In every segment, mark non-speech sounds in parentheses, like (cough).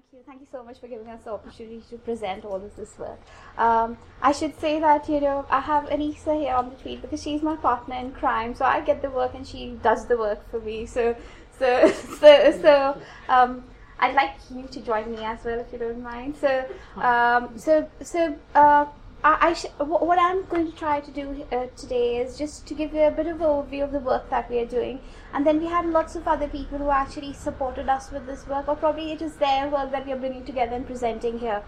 Thank you. Thank you so much for giving us the opportunity to present all of this work. Um, I should say that, you know, I have Anesa here on the tweet because she's my partner in crime. So I get the work and she does the work for me. So, so, (laughs) so, so, um, I'd like you to join me as well if you don't mind. So, um, so, so, uh, I, I what I'm going to try to do uh, today is just to give you a bit of overview of the work that we are doing, and then we had lots of other people who actually supported us with this work, or probably it is their work that we are bringing together and presenting here.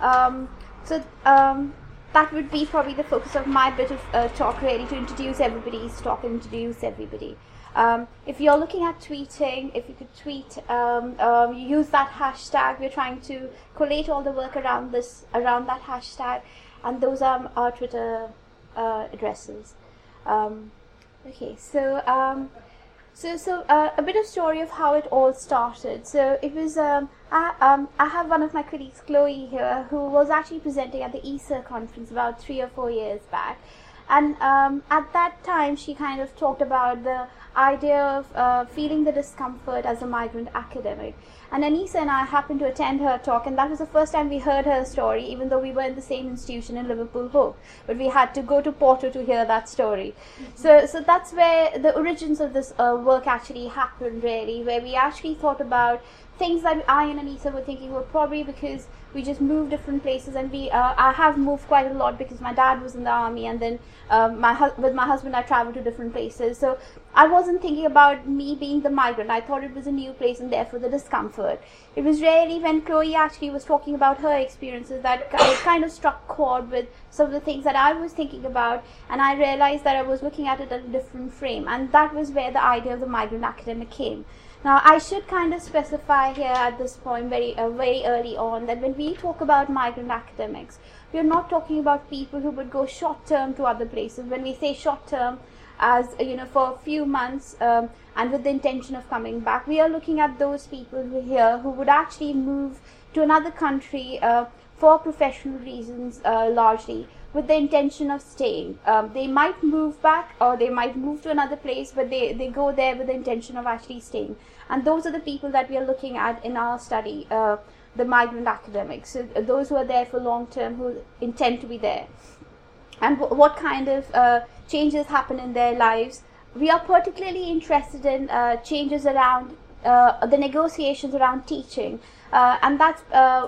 Um, so um, that would be probably the focus of my bit of uh, talk, really, to introduce everybody's talk and introduce everybody. Um, if you're looking at tweeting, if you could tweet, um, um, use that hashtag. We're trying to collate all the work around this, around that hashtag and those are our Twitter uh, addresses. Um, okay, so um, so so uh, a bit of story of how it all started. So it was um, I um, I have one of my colleagues, Chloe here, who was actually presenting at the ESA conference about three or four years back, and um, at that time she kind of talked about the idea of uh, feeling the discomfort as a migrant academic and Anesa and I happened to attend her talk, and that was the first time we heard her story, even though we were in the same institution in Liverpool Hope. But we had to go to Porto to hear that story. Mm-hmm. So, so that's where the origins of this uh, work actually happened, really, where we actually thought about things that I and Anesa were thinking were probably because we just moved different places and we uh, I have moved quite a lot because my dad was in the army and then um, my hu- with my husband I traveled to different places. So I wasn't thinking about me being the migrant. I thought it was a new place and therefore the discomfort. It was really when Chloe actually was talking about her experiences that it kind of struck chord with some of the things that I was thinking about and I realized that I was looking at it at a different frame. And that was where the idea of the migrant academic came now, I should kind of specify here at this point, very uh, very early on, that when we talk about migrant academics, we are not talking about people who would go short term to other places. When we say short term, as you know, for a few months um, and with the intention of coming back, we are looking at those people who here who would actually move to another country uh, for professional reasons, uh, largely with the intention of staying. Um, they might move back or they might move to another place, but they, they go there with the intention of actually staying. And those are the people that we are looking at in our study, uh, the migrant academics, so uh, those who are there for long term, who intend to be there. And w- what kind of uh, changes happen in their lives. We are particularly interested in uh, changes around uh, the negotiations around teaching. Uh, and that's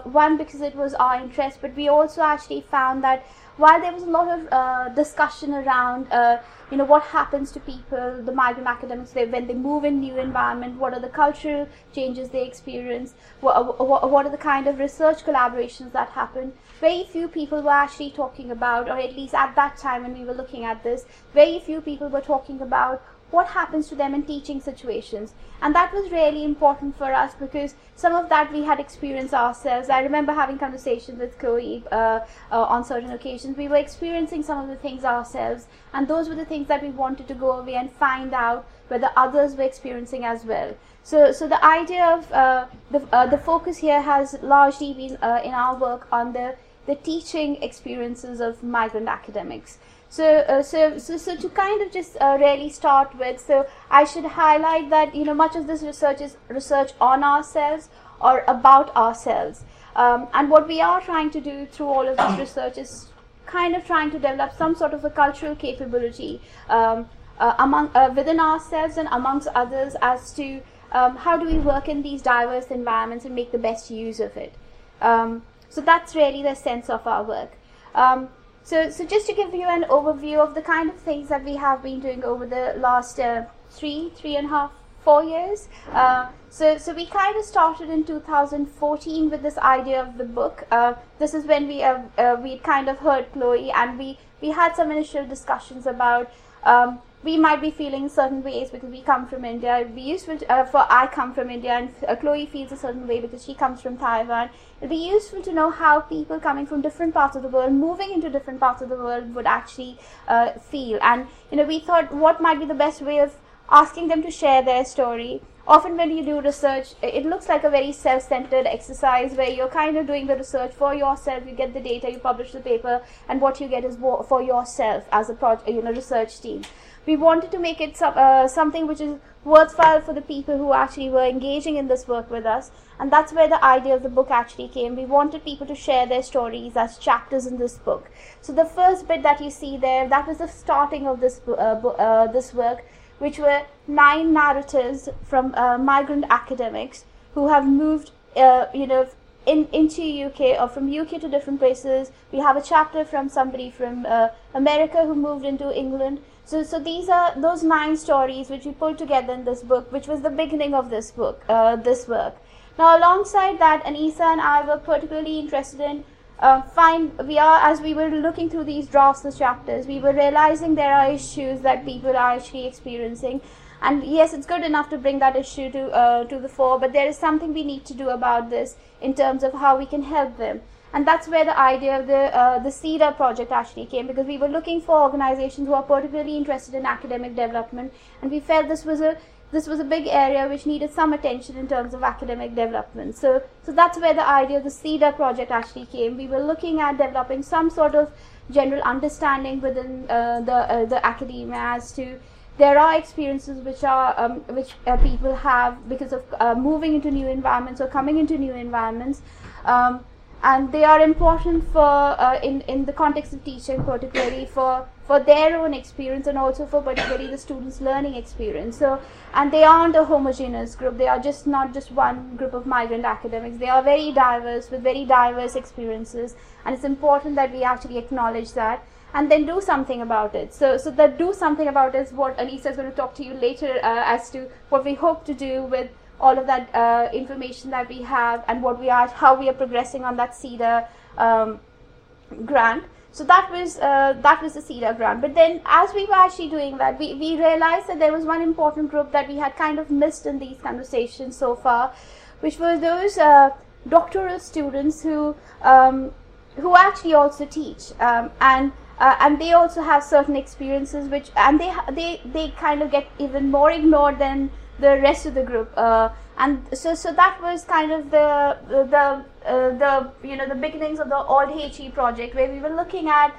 one because it was our interest, but we also actually found that while there was a lot of uh, discussion around, uh, you know, what happens to people, the migrant academics, they, when they move in new environment, what are the cultural changes they experience, what, what, what are the kind of research collaborations that happen. Very few people were actually talking about, or at least at that time when we were looking at this, very few people were talking about what happens to them in teaching situations. And that was really important for us because some of that we had experienced ourselves. I remember having conversations with Chloe uh, uh, on certain occasions. We were experiencing some of the things ourselves, and those were the things that we wanted to go away and find out whether others were experiencing as well. So, so the idea of uh, the, uh, the focus here has largely been uh, in our work on the, the teaching experiences of migrant academics. So, uh, so, so, so to kind of just uh, really start with, so I should highlight that you know much of this research is research on ourselves or about ourselves, um, and what we are trying to do through all of this research is kind of trying to develop some sort of a cultural capability um, uh, among uh, within ourselves and amongst others as to um, how do we work in these diverse environments and make the best use of it. Um, so that's really the sense of our work. So, so just to give you an overview of the kind of things that we have been doing over the last uh, three, three and a half, four years. Uh, so, so we kind of started in 2014 with this idea of the book. Uh, this is when we uh, uh, we kind of heard Chloe, and we we had some initial discussions about. Um, we might be feeling certain ways because we come from India. Be useful to, uh, for I come from India and uh, Chloe feels a certain way because she comes from Taiwan. It'd be useful to know how people coming from different parts of the world, moving into different parts of the world, would actually uh, feel. And you know, we thought what might be the best way of asking them to share their story. Often, when you do research, it looks like a very self centered exercise where you're kind of doing the research for yourself. You get the data, you publish the paper, and what you get is for yourself as a project, you know, research team we wanted to make it some, uh, something which is worthwhile for the people who actually were engaging in this work with us. And that's where the idea of the book actually came. We wanted people to share their stories as chapters in this book. So the first bit that you see there, that was the starting of this, uh, uh, this work, which were nine narratives from uh, migrant academics who have moved, uh, you know, in, into UK or from UK to different places. We have a chapter from somebody from uh, America who moved into England. So, so these are those nine stories which we pulled together in this book, which was the beginning of this book, uh, this work. Now, alongside that, Anesa and I were particularly interested in uh, find we are as we were looking through these drafts, the chapters, we were realizing there are issues that people are actually experiencing. And yes, it's good enough to bring that issue to uh, to the fore, but there is something we need to do about this in terms of how we can help them. And that's where the idea of the uh, the SEDA project actually came because we were looking for organizations who are particularly interested in academic development, and we felt this was a this was a big area which needed some attention in terms of academic development. So, so that's where the idea of the SEDA project actually came. We were looking at developing some sort of general understanding within uh, the uh, the academia as to there are experiences which are um, which uh, people have because of uh, moving into new environments or coming into new environments. Um, and they are important for uh, in in the context of teaching particularly for for their own experience and also for particularly the students learning experience. So and they aren't a homogeneous group. They are just not just one group of migrant academics. They are very diverse with very diverse experiences. And it's important that we actually acknowledge that and then do something about it. So so that do something about it is what anesa is going to talk to you later uh, as to what we hope to do with all of that uh, information that we have and what we are, how we are progressing on that SEDA um, grant. So that was uh, that was the SEDA grant. But then, as we were actually doing that, we, we realized that there was one important group that we had kind of missed in these conversations so far, which were those uh, doctoral students who um, who actually also teach um, and. Uh, and they also have certain experiences which and they they they kind of get even more ignored than the rest of the group. Uh, and so, so that was kind of the the uh, the you know the beginnings of the Old HE project, where we were looking at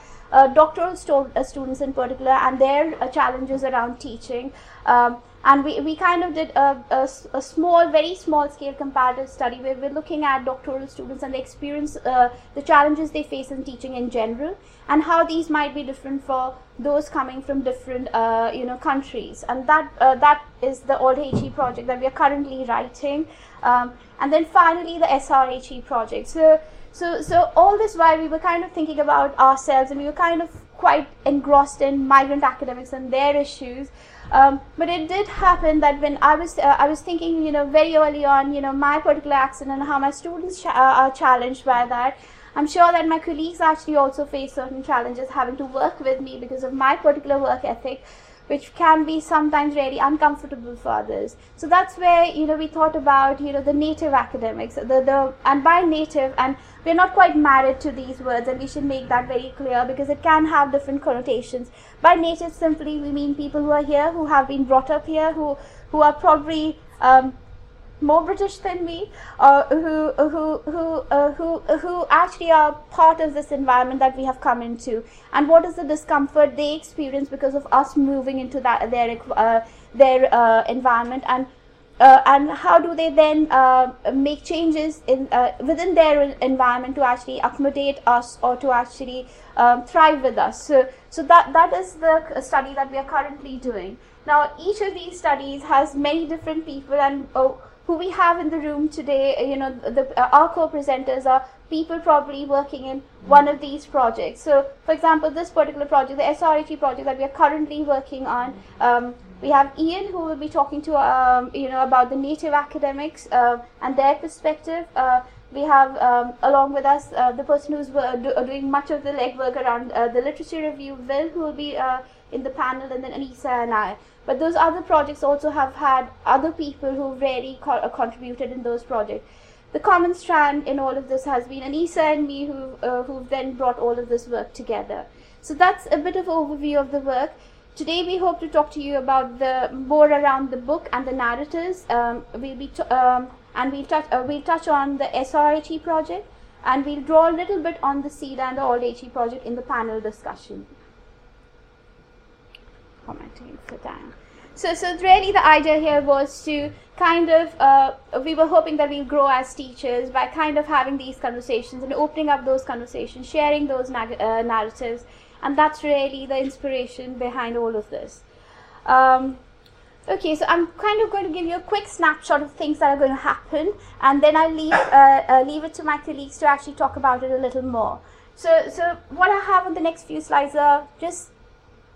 doctoral sto- uh, students in particular and their uh, challenges around teaching. Um, and we, we kind of did a, a, a, small, very small scale comparative study where we're looking at doctoral students and the experience, uh, the challenges they face in teaching in general, and how these might be different for those coming from different, uh, you know, countries. And that uh, that is the Old HE project that we are currently writing. Um, and then finally the SRHE project. So, so, so all this while we were kind of thinking about ourselves, and we were kind of quite engrossed in migrant academics and their issues. Um, but it did happen that when I was uh, I was thinking, you know, very early on, you know, my particular accent and how my students uh, are challenged by that. I'm sure that my colleagues actually also face certain challenges having to work with me because of my particular work ethic which can be sometimes really uncomfortable for others. So that's where you know we thought about you know the native academics, the the and by native and we're not quite married to these words and we should make that very clear because it can have different connotations. By native simply we mean people who are here who have been brought up here who who are probably um, more British than me, uh, who who who uh, who who actually are part of this environment that we have come into, and what is the discomfort they experience because of us moving into that their uh, their uh, environment, and uh, and how do they then uh, make changes in within their environment to actually accommodate us or to actually um, thrive with us. So so that that is the study that we are currently doing. Now each of these studies has many different people and. Oh, who we have in the room today, uh, you know, the, uh, our co-presenters are people probably working in one of these projects. So, for example, this particular project, the SRHE project that we are currently working on, um, we have Ian who will be talking to, um, you know, about the native academics uh, and their perspective. Uh, we have um, along with us uh, the person who's uh, do, doing much of the legwork around the literature review, Will, who will be in the panel, and then Anesa and I. But those other projects also have had other people who really co- uh, contributed in those projects. The common strand in all of this has been Anesa and me who, uh, who've then brought all of this work together. So that's a bit of overview of the work. Today we hope to talk to you about the more around the book and the narratives. Um, we'll be t- um, and we'll touch uh, we'll touch on the SRHE project and we'll draw a little bit on the SEDA and the Old HE project in the panel discussion. Commenting for time. So, so really the idea here was to kind of, uh, we were hoping that we'll grow as teachers by kind of having these conversations and opening up those conversations, sharing those uh, narratives, and that's really the inspiration behind all of this. Um, okay, so I'm kind of going to give you a quick snapshot of things that are going to happen, and then I'll leave, uh, uh, leave it to my colleagues to actually talk about it a little more. So, so what I have on the next few slides are just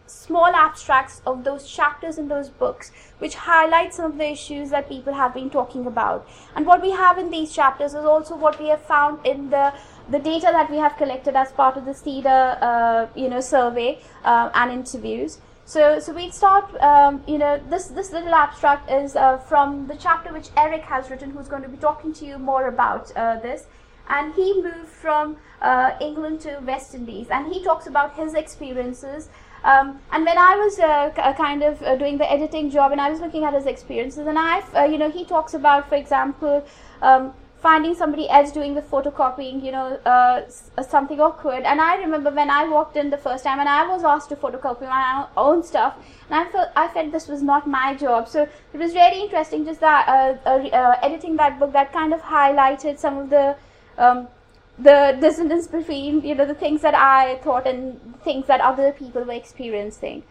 small abstracts of those chapters in those books which highlight some of the issues that people have been talking about. And what we have in these chapters is also what we have found in the the data that we have collected as part of the SEDA uh, you know survey uh, and interviews. So so we start um, you know this this little abstract is uh, from the chapter which Eric has written who's going to be talking to you more about uh, this. And he moved from uh, England to West Indies and he talks about his experiences um, and when I was uh, uh, kind of uh, doing the editing job and I was looking at his experiences, and I, uh, you know, he talks about, for example, um, finding somebody else doing the photocopying, you know, uh, uh, something awkward. And I remember when I walked in the first time and I was asked to photocopy my own stuff, and I felt I felt this was not my job. So it was really interesting, just that editing that book that kind of highlighted some of the um, the dissonance between you know the things that I thought and things that other people were experiencing.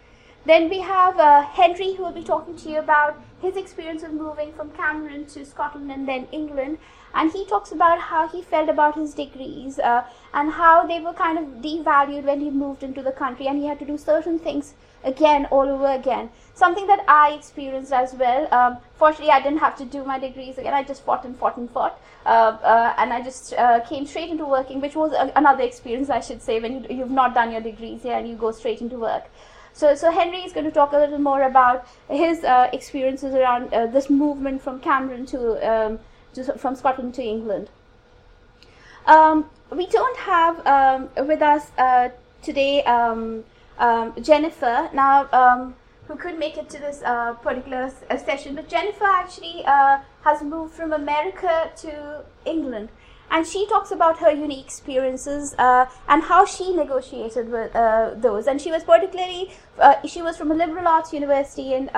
Then we have uh, Henry who will be talking to you about his experience of moving from Cameroon to Scotland and then England. And he talks about how he felt about his degrees uh, and how they were kind of devalued when he moved into the country and he had to do certain things again all over again. Something that i experienced as well um, fortunately i didn't have to do my degrees again. I just fought and fought and fought uh, uh, and i just uh, came straight into working which was a, another experience i should say when you, have not done your degrees here and you go straight into work so, so henry is going to talk a little more about his uh, experiences around uh, this movement from Cameroon to, um, to, from scotland to england um, we don't have um, with us uh, today um, um, Jennifer. Now, um, who could make it to this uh, particular uh, session, but Jennifer actually uh, has moved from America to England. And she talks about her unique experiences uh, and how she negotiated with uh, those. And she was particularly, uh, she was from a liberal arts university in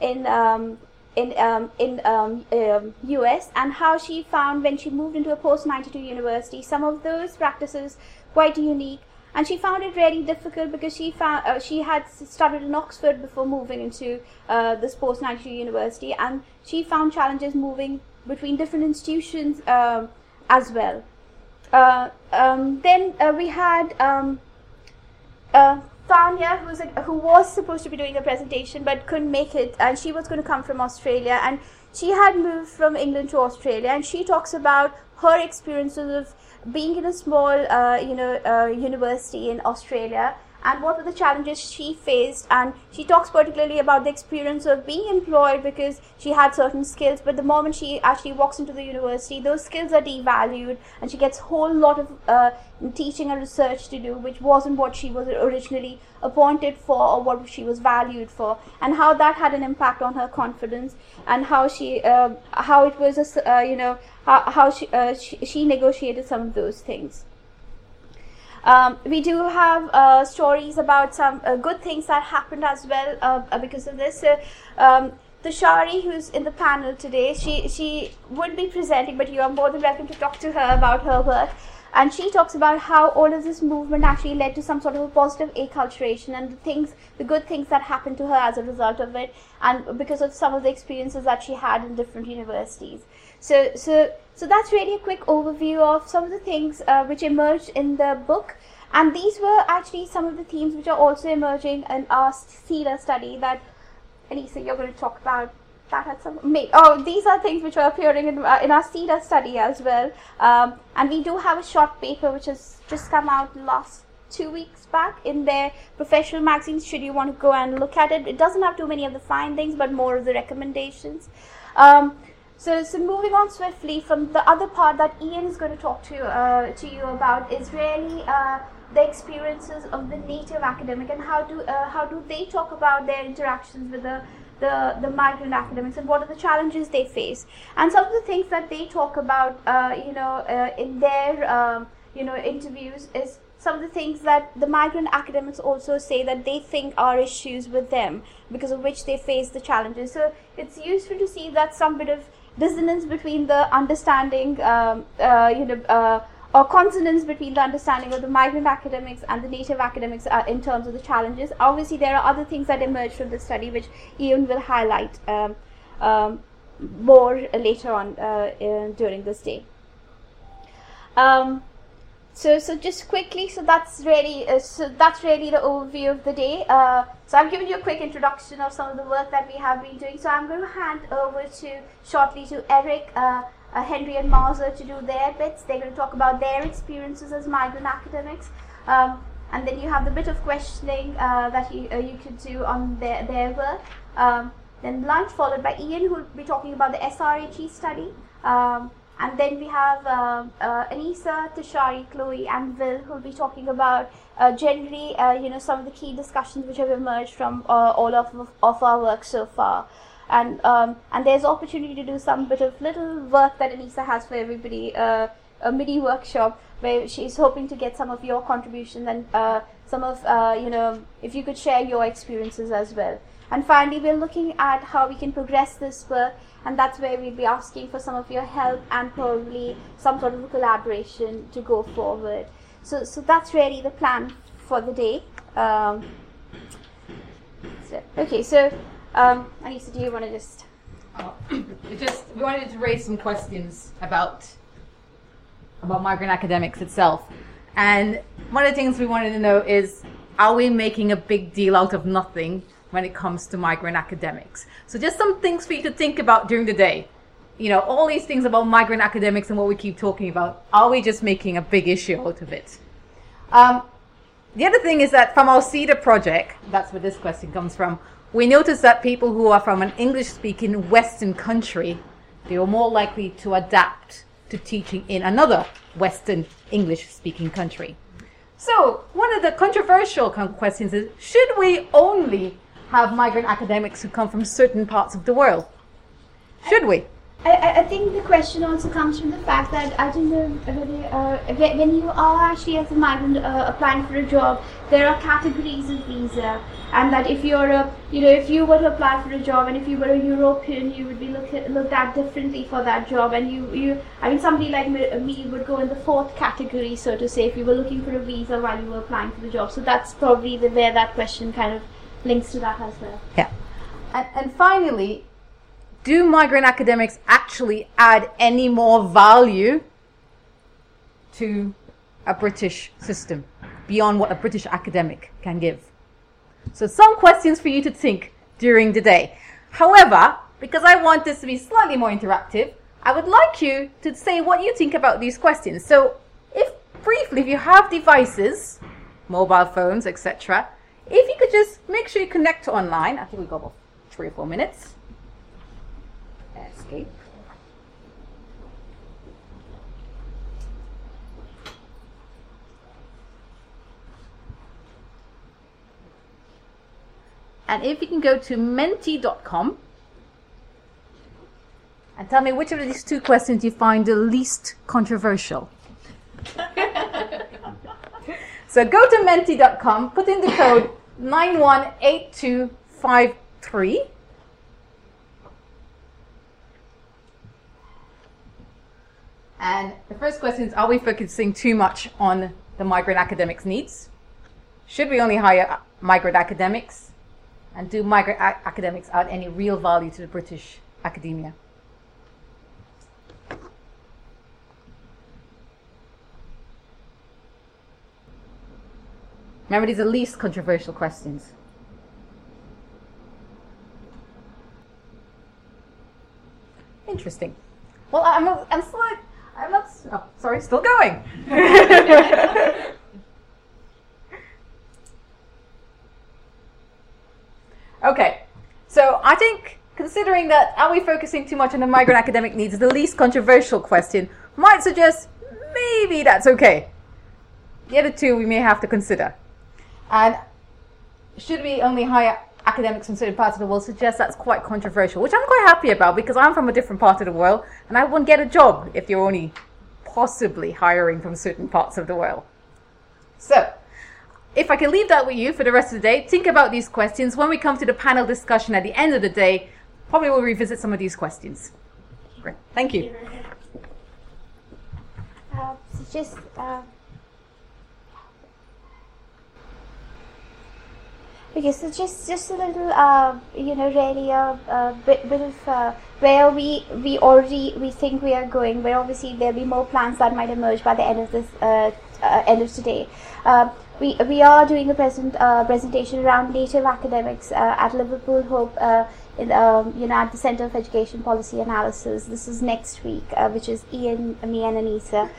in um, in um, in um, um, US and how she found when she moved into a post 92 university some of those practices quite unique and she found it really difficult because she found uh, she had studied in Oxford before moving into uh, this post 92 university, and she found challenges moving between different institutions um, as well. Uh, um, then uh, we had um, uh, Tanya, a, who was supposed to be doing a presentation but couldn't make it, and she was going to come from Australia, and she had moved from England to Australia, and she talks about her experiences of being in a small, uh, you know, uh, university in Australia, and what were the challenges she faced. And she talks particularly about the experience of being employed because she had certain skills, but the moment she actually walks into the university, those skills are devalued, and she gets a whole lot of uh, teaching and research to do, which wasn't what she was originally appointed for or what she was valued for, and how that had an impact on her confidence, and how she, uh, how it was, a, uh, you know, how, how she, uh, she, she negotiated some of those things. Um, we do have uh, stories about some uh, good things that happened as well uh, uh because of this. Um, the Shari, who's in the panel today, she she would be presenting, but you are more than welcome to talk to her about her work. And she talks about how all of this movement actually led to some sort of a positive acculturation and the things, the good things that happened to her as a result of it, and because of some of the experiences that she had in different universities. So, so, so that's really a quick overview of some of the things uh, which emerged in the book. And these were actually some of the themes which are also emerging in our SEDA study that, Elisa, you're going to talk about that at some oh these are things which are appearing in, uh, in our SEDA study as well. Um, and we do have a short paper which has just come out last two weeks back in their professional magazines should you want to go and look at it? It doesn't have too many of the findings but more of the recommendations. Um, so, so moving on swiftly from the other part that Ian is going to talk to uh, to you about is really uh, the experiences of the native academic and how do uh, how do they talk about their interactions with the, the the migrant academics and what are the challenges they face and some of the things that they talk about uh, you know uh, in their um, you know interviews is some of the things that the migrant academics also say that they think are issues with them because of which they face the challenges. So it's useful to see that some bit of dissonance between the understanding, um, uh, you know, uh, or consonance between the understanding of the migrant academics and the native academics uh, in terms of the challenges. Obviously, there are other things that emerge from the study which Ian will highlight um, um, more later on uh, during this day. So, so just quickly, so that's really, uh, so that's really the overview of the day. Uh, so I've given you a quick introduction of some of the work that we have been doing. So I'm going to hand over to shortly to Eric, uh, uh Henry, and Marza to do their bits. They're going to talk about their experiences as migrant academics. Um, and then you have the bit of questioning uh, that you uh, you could do on their their work. Um, then lunch followed by Ian, who will be talking about the SRHE study. Um, and then we have uh, uh, Anesa, Tashari, Chloe, and Will who will be talking about uh, generally, uh, you know, some of the key discussions which have emerged from uh, all of, of our work so far. And um, and there's opportunity to do some bit of little work that Anesa has for everybody, uh, a mini workshop where she's hoping to get some of your contributions and some of, you know, if you could share your experiences as well. And finally, we're looking at how we can progress this work and that's where we'll be asking for some of your help and probably some sort of collaboration to go forward. So, so that's really the plan for the day. Um, so, okay, so um, Anesa, do you want to just? Uh, (clears throat) just we wanted to raise some questions about about migrant academics itself, and one of the things we wanted to know is: Are we making a big deal out of nothing? When it comes to migrant academics. So just some things for you to think about during the day. You know, all these things about migrant academics and what we keep talking about, are we just making a big issue out of it? Um, the other thing is that from our SEDA project, that's where this question comes from, we noticed that people who are from an English speaking Western country, they are more likely to adapt to teaching in another Western English speaking country. So, one of the controversial questions is should we only have migrant academics who come from certain parts of the world? Should we? I, I think the question also comes from the fact that I think uh, when you are actually as a migrant uh, applying for a job, there are categories of visa, and that if you're a you know if you were to apply for a job and if you were a European, you would be looked at, looked at differently for that job, and you you I mean somebody like me would go in the fourth category, so to say, if you were looking for a visa while you were applying for the job. So that's probably the where that question kind of links to that as well. Yeah. And, and finally, do migrant academics actually add any more value to a British system beyond what a British academic can give? So, some questions for you to think during the day. However, because I want this to be slightly more interactive, I would like you to say what you think about these questions. So, if briefly, if you have devices, mobile phones, etc., if you could just make sure you connect to online, I think we've got about three or four minutes. Escape. And if you can go to menti.com and tell me which of these two questions you find the least controversial. (laughs) So go to menti.com, put in the code 918253. And the first question is Are we focusing too much on the migrant academics' needs? Should we only hire migrant academics? And do migrant academics add any real value to the British academia? Remember, these are least controversial questions. Interesting. Well, I'm, I'm still, I'm not, oh, sorry, still going. (laughs) okay, so I think considering that are we focusing too much on the migrant academic needs, the least controversial question might suggest maybe that's okay. The other two we may have to consider. And should we only hire academics from certain parts of the world suggests that's quite controversial, which I'm quite happy about because I'm from a different part of the world and I wouldn't get a job if you're only possibly hiring from certain parts of the world. So, if I can leave that with you for the rest of the day, think about these questions. When we come to the panel discussion at the end of the day, probably we'll revisit some of these questions. Great. Thank you. Uh, so just uh, okay, so just just a little, uh, you know, really a, a bit, bit of uh, where we we already we think we are going. Where obviously there'll be more plans that might emerge by the end of this uh, uh, end of today. Uh, we, we are doing a present uh, presentation around native academics uh, at Liverpool Hope uh, in, um, you know, at the Center of Education Policy Analysis. This is next week, uh, which is Ian, me, and Anesa.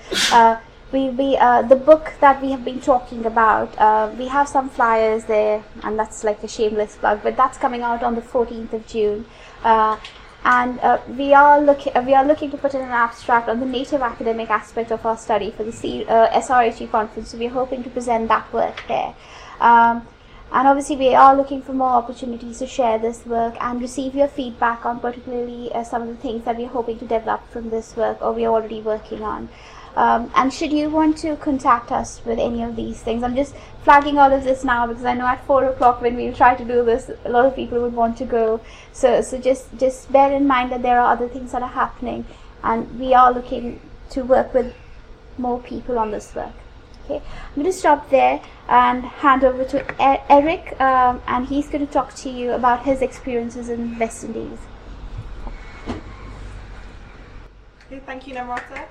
We, we uh, the book that we have been talking about. Uh, we have some flyers there, and that's like a shameless plug. But that's coming out on the 14th of June. Uh, and uh, we are looking uh, we are looking to put in an abstract on the native academic aspect of our study for the C- uh, SRHE conference. So we're hoping to present that work there. Um, and obviously, we are looking for more opportunities to share this work and receive your feedback on particularly uh, some of the things that we're hoping to develop from this work or we're already working on. Um, and should you want to contact us with any of these things, I'm just flagging all of this now because I know at four o'clock when we'll try to do this, a lot of people would want to go. So, so just just bear in mind that there are other things that are happening, and we are looking to work with more people on this work. Okay, I'm going to stop there and hand over to Eric, um, and he's going to talk to you about his experiences in West Indies. Thank you, Namrata.